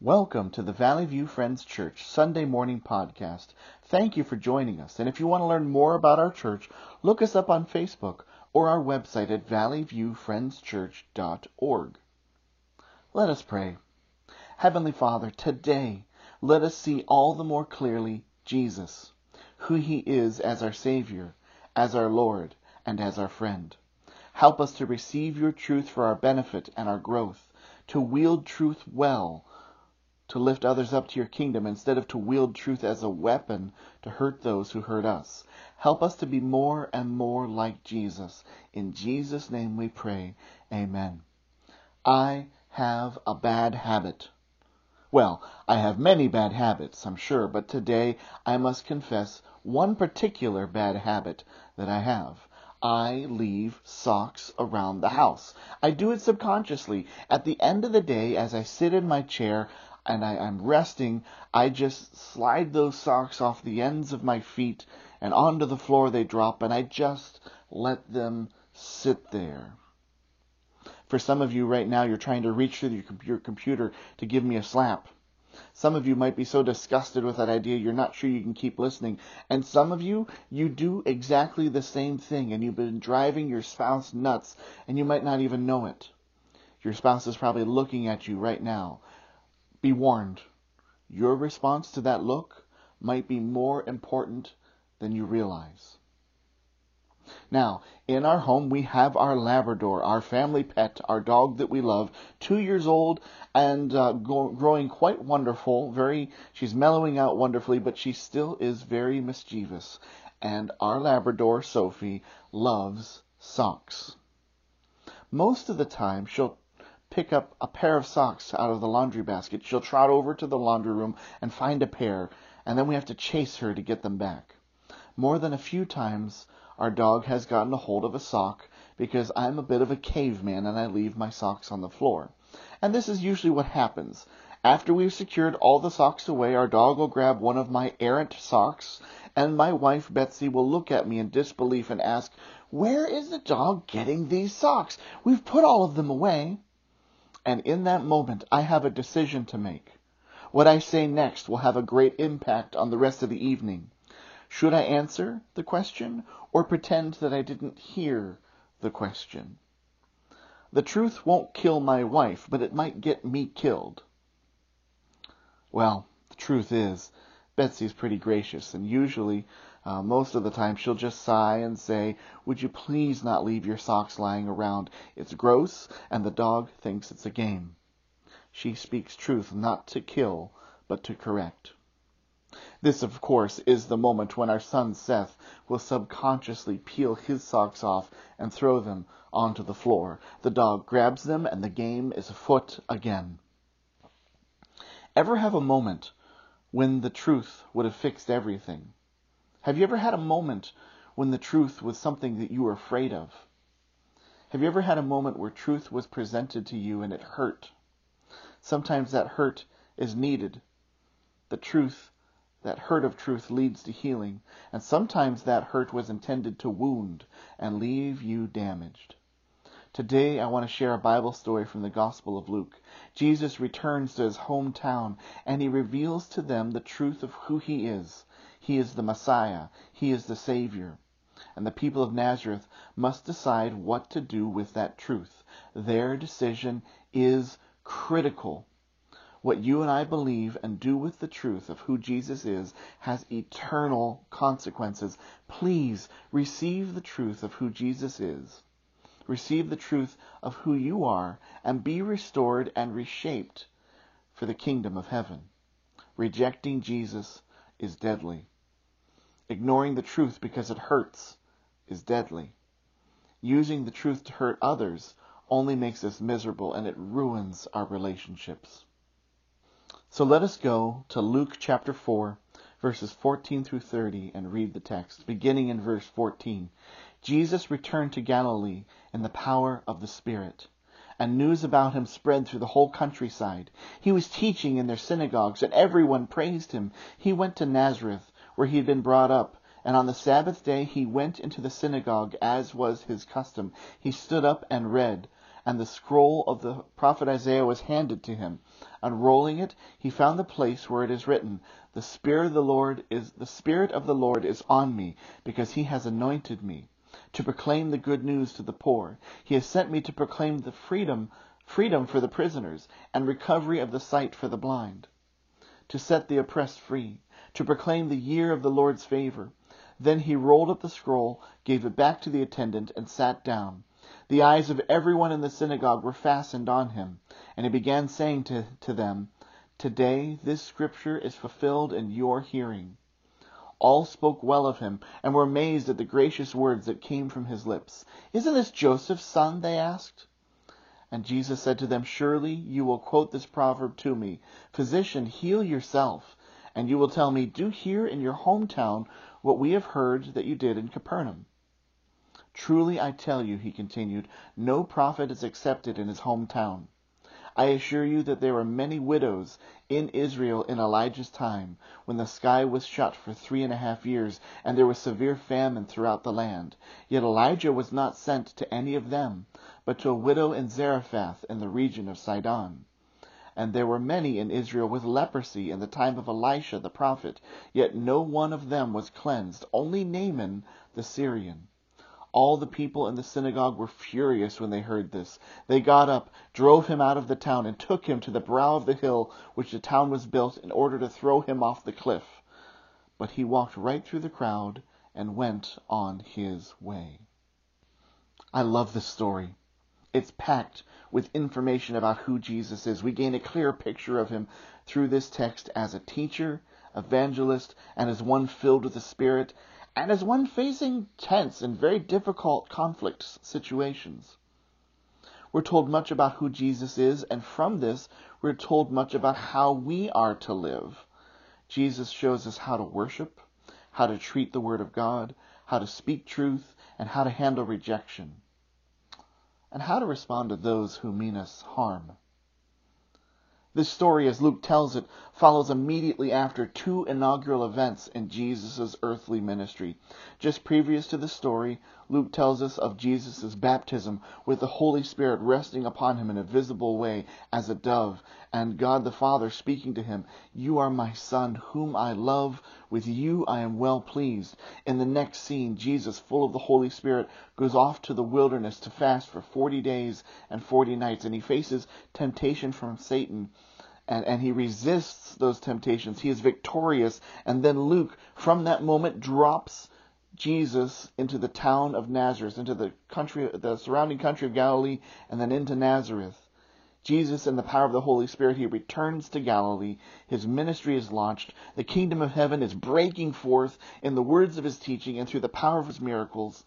Welcome to the Valley View Friends Church Sunday morning podcast. Thank you for joining us. And if you want to learn more about our church, look us up on Facebook or our website at valleyviewfriendschurch.org. Let us pray. Heavenly Father, today let us see all the more clearly Jesus, who he is as our Savior, as our Lord, and as our friend. Help us to receive your truth for our benefit and our growth, to wield truth well, to lift others up to your kingdom instead of to wield truth as a weapon to hurt those who hurt us. Help us to be more and more like Jesus. In Jesus' name we pray. Amen. I have a bad habit. Well, I have many bad habits, I'm sure, but today I must confess one particular bad habit that I have. I leave socks around the house. I do it subconsciously. At the end of the day, as I sit in my chair, and I, am resting, I just slide those socks off the ends of my feet and onto the floor they drop, and I just let them sit there. For some of you right now, you're trying to reach through your computer to give me a slap. Some of you might be so disgusted with that idea you're not sure you can keep listening. And some of you, you do exactly the same thing and you've been driving your spouse nuts and you might not even know it. Your spouse is probably looking at you right now be warned, your response to that look might be more important than you realize. Now, in our home, we have our Labrador, our family pet, our dog that we love, two years old and uh, go- growing quite wonderful. Very, she's mellowing out wonderfully, but she still is very mischievous. And our Labrador, Sophie, loves socks. Most of the time, she'll pick up a pair of socks out of the laundry basket. She'll trot over to the laundry room and find a pair, and then we have to chase her to get them back. More than a few times, our dog has gotten a hold of a sock because I'm a bit of a caveman and I leave my socks on the floor. And this is usually what happens. After we've secured all the socks away, our dog will grab one of my errant socks, and my wife Betsy will look at me in disbelief and ask, Where is the dog getting these socks? We've put all of them away. And in that moment, I have a decision to make. What I say next will have a great impact on the rest of the evening. Should I answer the question or pretend that I didn't hear the question? The truth won't kill my wife, but it might get me killed. Well, the truth is, Betsy's pretty gracious, and usually uh, most of the time, she'll just sigh and say, Would you please not leave your socks lying around? It's gross, and the dog thinks it's a game. She speaks truth not to kill, but to correct. This, of course, is the moment when our son Seth will subconsciously peel his socks off and throw them onto the floor. The dog grabs them, and the game is afoot again. Ever have a moment when the truth would have fixed everything? Have you ever had a moment when the truth was something that you were afraid of? Have you ever had a moment where truth was presented to you and it hurt? Sometimes that hurt is needed. The truth, that hurt of truth leads to healing, and sometimes that hurt was intended to wound and leave you damaged. Today I want to share a Bible story from the Gospel of Luke. Jesus returns to his hometown and he reveals to them the truth of who he is he is the Messiah. He is the Savior. And the people of Nazareth must decide what to do with that truth. Their decision is critical. What you and I believe and do with the truth of who Jesus is has eternal consequences. Please receive the truth of who Jesus is. Receive the truth of who you are and be restored and reshaped for the kingdom of heaven. Rejecting Jesus is deadly. Ignoring the truth because it hurts is deadly. Using the truth to hurt others only makes us miserable and it ruins our relationships. So let us go to Luke chapter 4, verses 14 through 30 and read the text. Beginning in verse 14. Jesus returned to Galilee in the power of the Spirit, and news about him spread through the whole countryside. He was teaching in their synagogues, and everyone praised him. He went to Nazareth where he had been brought up. And on the Sabbath day he went into the synagogue as was his custom. He stood up and read. and the scroll of the prophet Isaiah was handed to him. Unrolling it, he found the place where it is written, "The Spirit of the Lord is the Spirit of the Lord is on me, because he has anointed me to proclaim the good news to the poor. He has sent me to proclaim the freedom freedom for the prisoners and recovery of the sight for the blind, to set the oppressed free, to proclaim the year of the Lord's favor." Then he rolled up the scroll, gave it back to the attendant, and sat down. The eyes of everyone in the synagogue were fastened on him, and he began saying to, to them, Today this scripture is fulfilled in your hearing. All spoke well of him, and were amazed at the gracious words that came from his lips. Isn't this Joseph's son? they asked. And Jesus said to them, Surely you will quote this proverb to me Physician, heal yourself. And you will tell me, Do here in your hometown what we have heard that you did in Capernaum. Truly I tell you, he continued, no prophet is accepted in his hometown. I assure you that there are many widows in Israel in Elijah's time, when the sky was shut for three and a half years, and there was severe famine throughout the land. Yet Elijah was not sent to any of them, but to a widow in Zarephath in the region of Sidon. And there were many in Israel with leprosy in the time of Elisha the prophet, yet no one of them was cleansed, only Naaman the Syrian. All the people in the synagogue were furious when they heard this. They got up, drove him out of the town, and took him to the brow of the hill which the town was built in order to throw him off the cliff. But he walked right through the crowd and went on his way. I love this story. It's packed with information about who Jesus is. We gain a clear picture of him through this text as a teacher, evangelist, and as one filled with the Spirit, and as one facing tense and very difficult conflict situations. We're told much about who Jesus is, and from this, we're told much about how we are to live. Jesus shows us how to worship, how to treat the Word of God, how to speak truth, and how to handle rejection and how to respond to those who mean us harm. This story, as Luke tells it, follows immediately after two inaugural events in Jesus' earthly ministry. Just previous to the story, Luke tells us of Jesus' baptism with the Holy Spirit resting upon him in a visible way as a dove, and God the Father speaking to him, You are my Son, whom I love. With you I am well pleased. In the next scene, Jesus, full of the Holy Spirit, goes off to the wilderness to fast for 40 days and 40 nights, and he faces temptation from Satan. And, and he resists those temptations. He is victorious. And then Luke, from that moment, drops Jesus into the town of Nazareth, into the country, the surrounding country of Galilee, and then into Nazareth. Jesus, in the power of the Holy Spirit, he returns to Galilee. His ministry is launched. The kingdom of heaven is breaking forth in the words of his teaching and through the power of his miracles.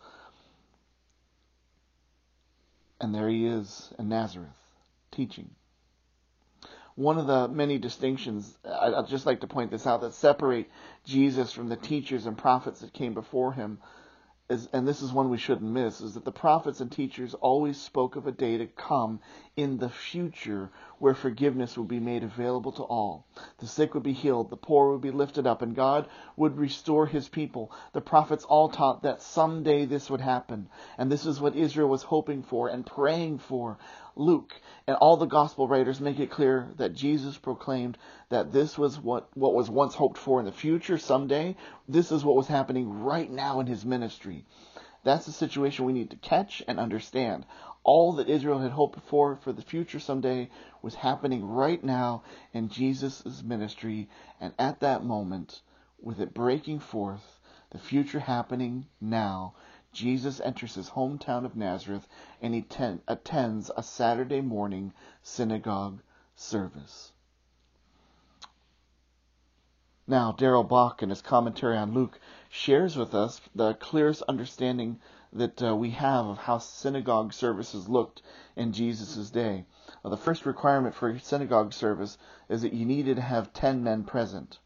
And there he is in Nazareth, teaching. One of the many distinctions, I'd just like to point this out, that separate Jesus from the teachers and prophets that came before him is, and this is one we shouldn't miss, is that the prophets and teachers always spoke of a day to come in the future where forgiveness would be made available to all. The sick would be healed, the poor would be lifted up, and God would restore his people. The prophets all taught that someday this would happen, and this is what Israel was hoping for and praying for. Luke and all the gospel writers make it clear that Jesus proclaimed that this was what, what was once hoped for in the future someday. This is what was happening right now in his ministry. That's the situation we need to catch and understand. All that Israel had hoped for for the future someday was happening right now in Jesus' ministry. And at that moment, with it breaking forth, the future happening now, Jesus enters his hometown of Nazareth and he ten- attends a Saturday morning synagogue service. Now, Darrell Bock, in his commentary on Luke, shares with us the clearest understanding that uh, we have of how synagogue services looked in Jesus' day. Well, the first requirement for a synagogue service is that you needed to have 10 men present.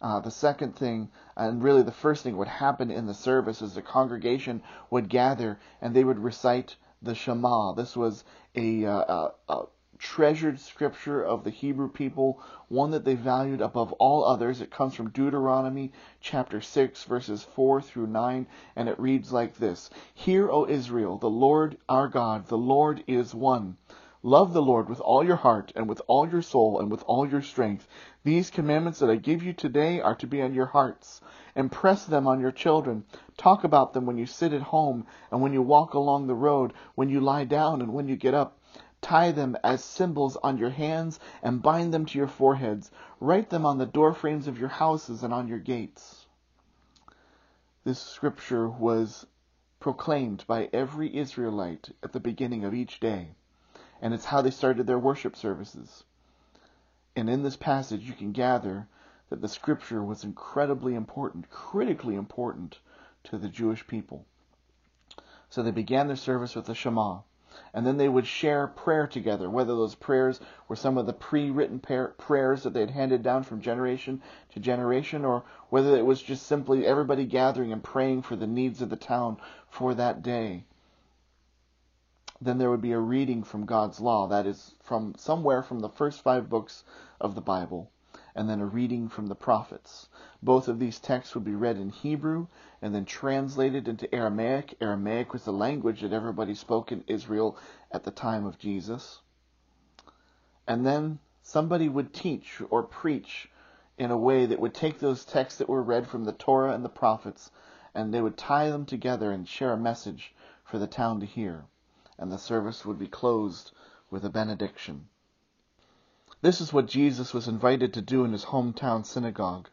Uh, the second thing, and really the first thing, would happen in the service is the congregation would gather and they would recite the Shema. This was a, uh, a, a treasured scripture of the Hebrew people, one that they valued above all others. It comes from Deuteronomy chapter 6, verses 4 through 9, and it reads like this Hear, O Israel, the Lord our God, the Lord is one. Love the Lord with all your heart, and with all your soul, and with all your strength. These commandments that I give you today are to be on your hearts. Impress them on your children. Talk about them when you sit at home, and when you walk along the road, when you lie down, and when you get up. Tie them as symbols on your hands, and bind them to your foreheads. Write them on the doorframes of your houses and on your gates. This scripture was proclaimed by every Israelite at the beginning of each day and it's how they started their worship services. And in this passage, you can gather that the scripture was incredibly important, critically important to the Jewish people. So they began their service with the Shema, and then they would share prayer together, whether those prayers were some of the pre written prayers that they had handed down from generation to generation, or whether it was just simply everybody gathering and praying for the needs of the town for that day. Then there would be a reading from God's law, that is, from somewhere from the first five books of the Bible, and then a reading from the prophets. Both of these texts would be read in Hebrew and then translated into Aramaic. Aramaic was the language that everybody spoke in Israel at the time of Jesus. And then somebody would teach or preach in a way that would take those texts that were read from the Torah and the prophets and they would tie them together and share a message for the town to hear and the service would be closed with a benediction. This is what Jesus was invited to do in his hometown synagogue.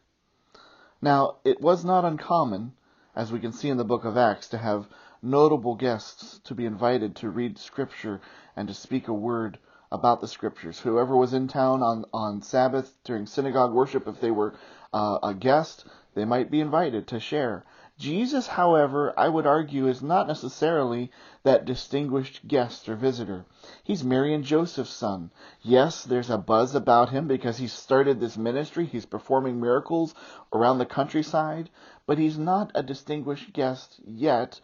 Now, it was not uncommon, as we can see in the book of Acts, to have notable guests to be invited to read scripture and to speak a word about the scriptures. Whoever was in town on, on Sabbath during synagogue worship, if they were uh, a guest, they might be invited to share. Jesus, however, I would argue, is not necessarily that distinguished guest or visitor. He's Mary and Joseph's son. Yes, there's a buzz about him because he started this ministry. He's performing miracles around the countryside, but he's not a distinguished guest yet,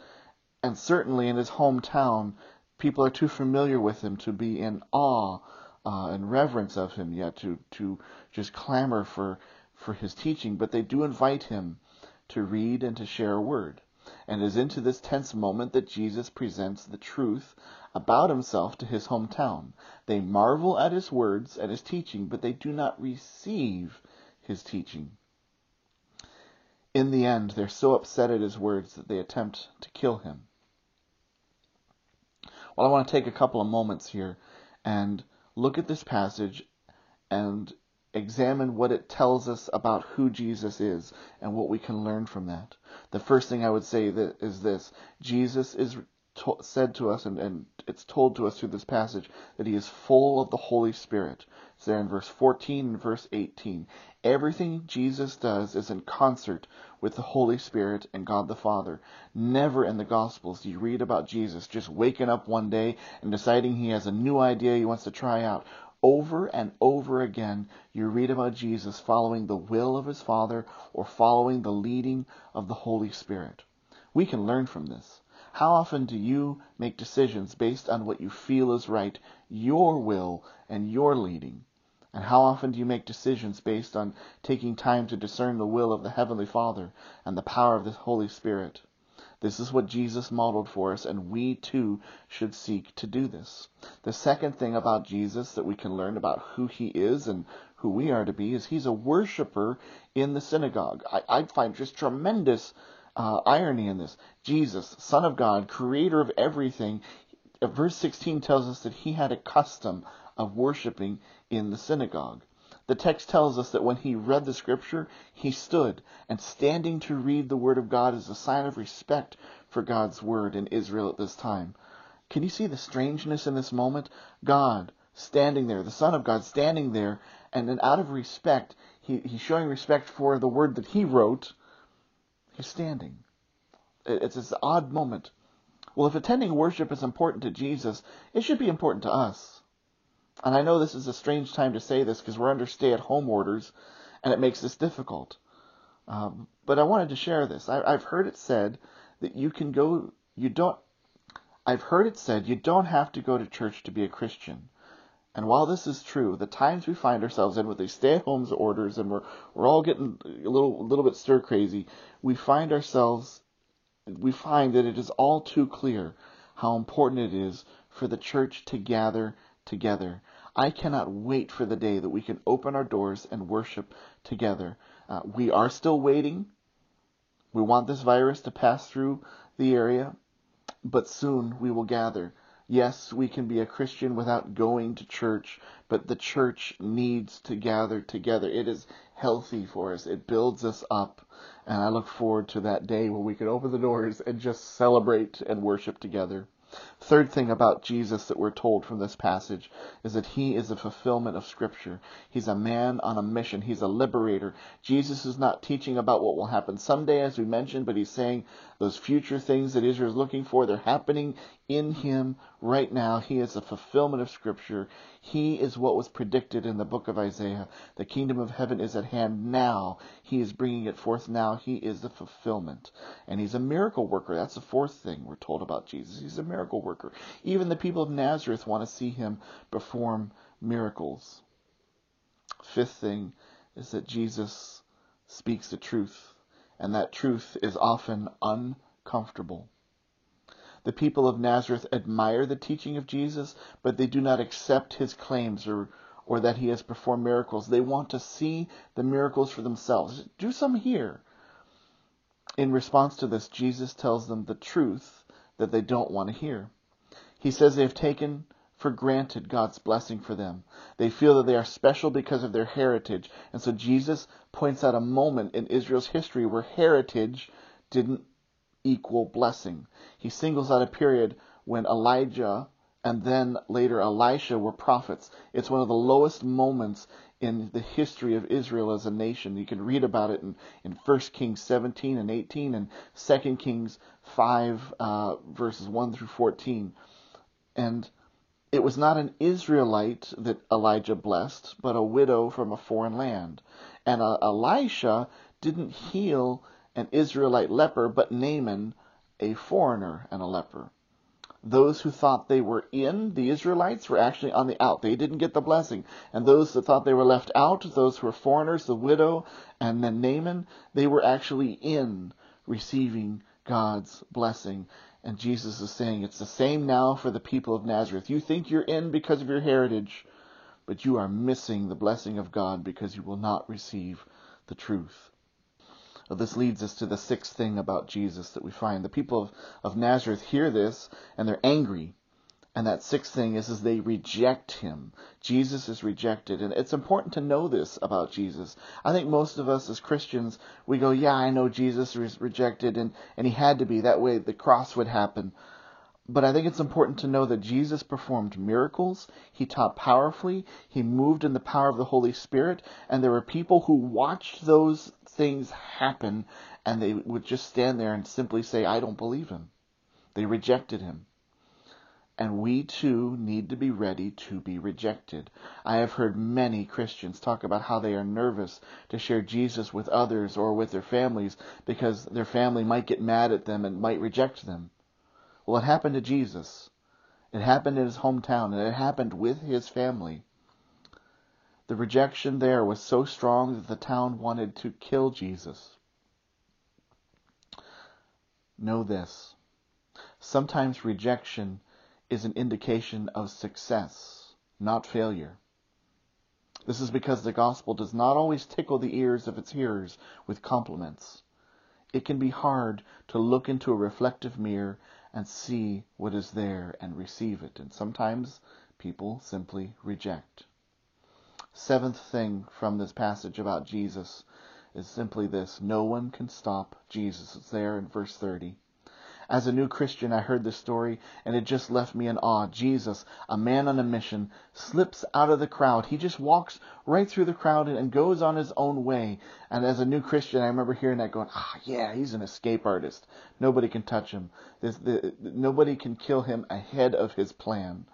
and certainly in his hometown, people are too familiar with him to be in awe uh, and reverence of him yet, to, to just clamor for, for his teaching, but they do invite him to read and to share a word. And it is into this tense moment that Jesus presents the truth about himself to his hometown. They marvel at his words, and his teaching, but they do not receive his teaching. In the end, they're so upset at his words that they attempt to kill him. Well, I want to take a couple of moments here and look at this passage and examine what it tells us about who Jesus is and what we can learn from that. The first thing I would say that is this Jesus is to- said to us, and, and it's told to us through this passage, that he is full of the Holy Spirit. It's there in verse 14 and verse 18. Everything Jesus does is in concert with the Holy Spirit and God the Father. Never in the Gospels do you read about Jesus just waking up one day and deciding he has a new idea he wants to try out over and over again, you read about Jesus following the will of his Father or following the leading of the Holy Spirit. We can learn from this. How often do you make decisions based on what you feel is right, your will and your leading? And how often do you make decisions based on taking time to discern the will of the Heavenly Father and the power of the Holy Spirit? This is what Jesus modeled for us, and we too should seek to do this. The second thing about Jesus that we can learn about who he is and who we are to be is he's a worshiper in the synagogue. I, I find just tremendous uh, irony in this. Jesus, Son of God, creator of everything, verse 16 tells us that he had a custom of worshiping in the synagogue. The text tells us that when he read the scripture, he stood, and standing to read the word of God is a sign of respect for God's word in Israel at this time. Can you see the strangeness in this moment? God standing there, the Son of God standing there, and then out of respect, he, he's showing respect for the word that he wrote, he's standing. It's this odd moment. Well, if attending worship is important to Jesus, it should be important to us. And I know this is a strange time to say this because we're under stay at home orders and it makes this difficult. Um, but I wanted to share this. I, I've heard it said that you can go, you don't, I've heard it said you don't have to go to church to be a Christian. And while this is true, the times we find ourselves in with these stay-at-home orders and we're we're all getting a little a little bit stir crazy, we find ourselves we find that it is all too clear how important it is for the church to gather together. I cannot wait for the day that we can open our doors and worship together. Uh, we are still waiting. We want this virus to pass through the area, but soon we will gather. Yes, we can be a Christian without going to church, but the church needs to gather together. It is healthy for us. It builds us up. And I look forward to that day where we can open the doors and just celebrate and worship together. Third thing about Jesus that we're told from this passage is that he is a fulfillment of Scripture. He's a man on a mission. He's a liberator. Jesus is not teaching about what will happen someday, as we mentioned, but he's saying those future things that Israel is looking for, they're happening in him right now. He is a fulfillment of Scripture. He is what was predicted in the book of Isaiah. The kingdom of heaven is at hand now. He is bringing it forth now. He is the fulfillment. And he's a miracle worker. That's the fourth thing we're told about Jesus. He's a miracle worker. Even the people of Nazareth want to see him perform miracles. Fifth thing is that Jesus speaks the truth, and that truth is often uncomfortable. The people of Nazareth admire the teaching of Jesus, but they do not accept his claims or, or that he has performed miracles. They want to see the miracles for themselves. Do some here. In response to this, Jesus tells them the truth that they don't want to hear. He says they have taken for granted God's blessing for them. They feel that they are special because of their heritage. And so Jesus points out a moment in Israel's history where heritage didn't equal blessing. He singles out a period when Elijah and then later Elisha were prophets. It's one of the lowest moments in the history of Israel as a nation. You can read about it in, in 1 Kings 17 and 18 and 2 Kings 5 uh, verses 1 through 14. And it was not an Israelite that Elijah blessed, but a widow from a foreign land. And uh, Elisha didn't heal an Israelite leper, but Naaman, a foreigner and a leper. Those who thought they were in, the Israelites, were actually on the out. They didn't get the blessing. And those that thought they were left out, those who were foreigners, the widow, and then Naaman, they were actually in, receiving God's blessing. And Jesus is saying it's the same now for the people of Nazareth. You think you're in because of your heritage, but you are missing the blessing of God because you will not receive the truth. This leads us to the sixth thing about Jesus that we find. The people of, of Nazareth hear this and they're angry. And that sixth thing is, is they reject him. Jesus is rejected. And it's important to know this about Jesus. I think most of us as Christians, we go, yeah, I know Jesus was rejected and, and he had to be. That way the cross would happen. But I think it's important to know that Jesus performed miracles. He taught powerfully. He moved in the power of the Holy Spirit. And there were people who watched those things happen and they would just stand there and simply say, I don't believe him. They rejected him. And we too need to be ready to be rejected. I have heard many Christians talk about how they are nervous to share Jesus with others or with their families because their family might get mad at them and might reject them. Well, it happened to Jesus. It happened in his hometown and it happened with his family. The rejection there was so strong that the town wanted to kill Jesus. Know this. Sometimes rejection is an indication of success, not failure. This is because the gospel does not always tickle the ears of its hearers with compliments. It can be hard to look into a reflective mirror and see what is there and receive it, and sometimes people simply reject. Seventh thing from this passage about Jesus is simply this no one can stop Jesus. It's there in verse 30. As a new Christian, I heard this story and it just left me in awe. Jesus, a man on a mission, slips out of the crowd. He just walks right through the crowd and goes on his own way. And as a new Christian, I remember hearing that going, ah, yeah, he's an escape artist. Nobody can touch him. This, the, nobody can kill him ahead of his plan.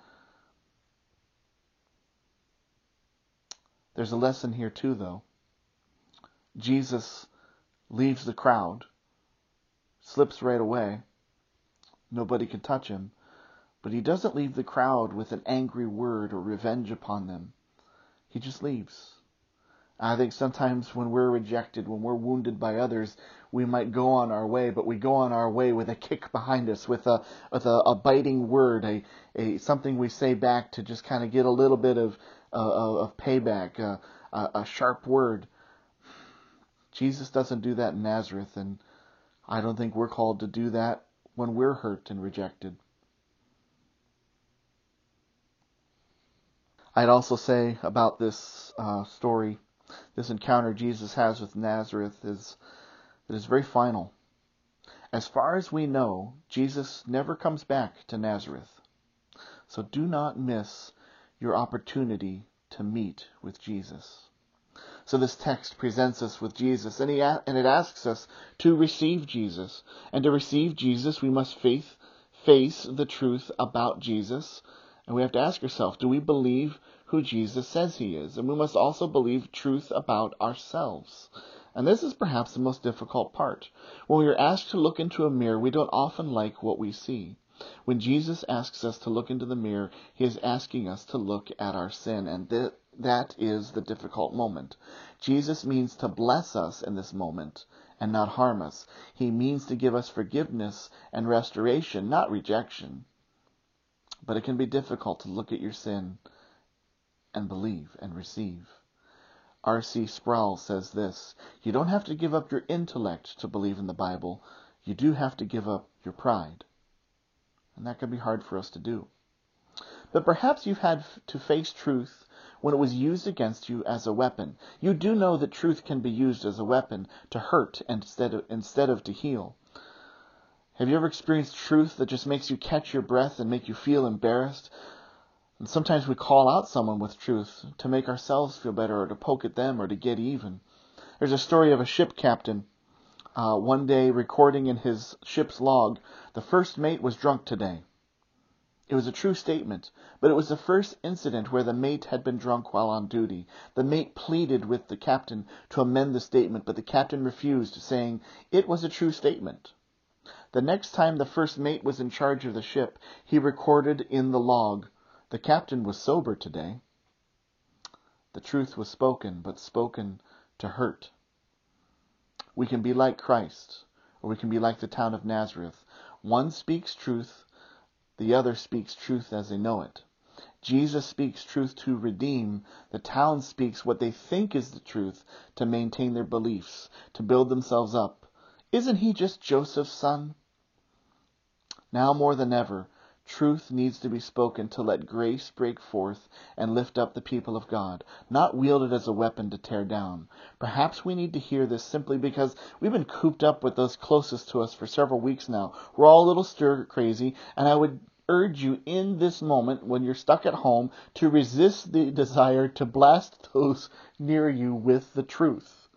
There's a lesson here too, though. Jesus leaves the crowd, slips right away. Nobody can touch him. But he doesn't leave the crowd with an angry word or revenge upon them. He just leaves. I think sometimes when we're rejected, when we're wounded by others, we might go on our way, but we go on our way with a kick behind us, with a with a, a biting word, a, a something we say back to just kind of get a little bit of uh, of payback, uh, a, a sharp word. Jesus doesn't do that in Nazareth, and I don't think we're called to do that when we're hurt and rejected. I'd also say about this uh, story, this encounter Jesus has with Nazareth is that is very final. As far as we know, Jesus never comes back to Nazareth. So do not miss your opportunity to meet with Jesus. So this text presents us with Jesus, and, he, and it asks us to receive Jesus. And to receive Jesus, we must faith, face the truth about Jesus. And we have to ask ourselves, do we believe who Jesus says he is? And we must also believe truth about ourselves. And this is perhaps the most difficult part. When we are asked to look into a mirror, we don't often like what we see. When Jesus asks us to look into the mirror, he is asking us to look at our sin, and th- that is the difficult moment. Jesus means to bless us in this moment and not harm us. He means to give us forgiveness and restoration, not rejection. But it can be difficult to look at your sin and believe and receive. R.C. Sproul says this You don't have to give up your intellect to believe in the Bible, you do have to give up your pride. And that can be hard for us to do. But perhaps you've had to face truth when it was used against you as a weapon. You do know that truth can be used as a weapon to hurt instead of, instead of to heal. Have you ever experienced truth that just makes you catch your breath and make you feel embarrassed? And sometimes we call out someone with truth to make ourselves feel better or to poke at them or to get even. There's a story of a ship captain uh, one day recording in his ship's log, the first mate was drunk today. It was a true statement, but it was the first incident where the mate had been drunk while on duty. The mate pleaded with the captain to amend the statement, but the captain refused, saying it was a true statement. The next time the first mate was in charge of the ship, he recorded in the log, the captain was sober today. The truth was spoken, but spoken to hurt. We can be like Christ, or we can be like the town of Nazareth. One speaks truth, the other speaks truth as they know it. Jesus speaks truth to redeem. The town speaks what they think is the truth to maintain their beliefs, to build themselves up. Isn't he just Joseph's son? Now more than ever, Truth needs to be spoken to let grace break forth and lift up the people of God, not wielded as a weapon to tear down. Perhaps we need to hear this simply because we've been cooped up with those closest to us for several weeks now. We're all a little stir crazy, and I would urge you in this moment when you're stuck at home to resist the desire to blast those near you with the truth.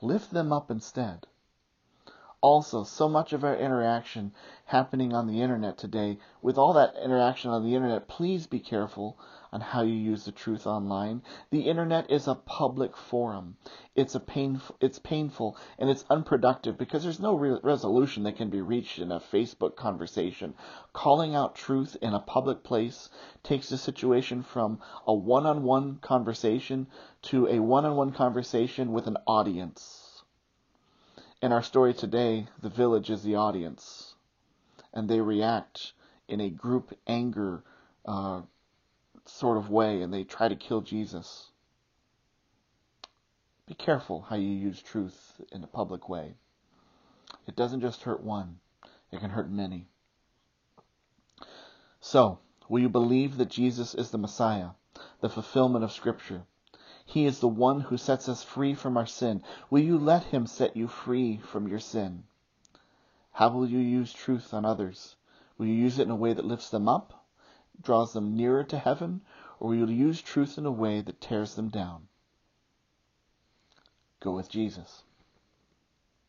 Lift them up instead. Also, so much of our interaction happening on the internet today, with all that interaction on the internet, please be careful on how you use the truth online. The internet is a public forum. It's a painful, it's painful and it's unproductive because there's no re- resolution that can be reached in a Facebook conversation. Calling out truth in a public place takes the situation from a one-on-one conversation to a one-on-one conversation with an audience. In our story today, the village is the audience, and they react in a group anger uh, sort of way, and they try to kill Jesus. Be careful how you use truth in a public way. It doesn't just hurt one, it can hurt many. So, will you believe that Jesus is the Messiah, the fulfillment of Scripture? He is the one who sets us free from our sin. Will you let him set you free from your sin? How will you use truth on others? Will you use it in a way that lifts them up, draws them nearer to heaven, or will you use truth in a way that tears them down? Go with Jesus.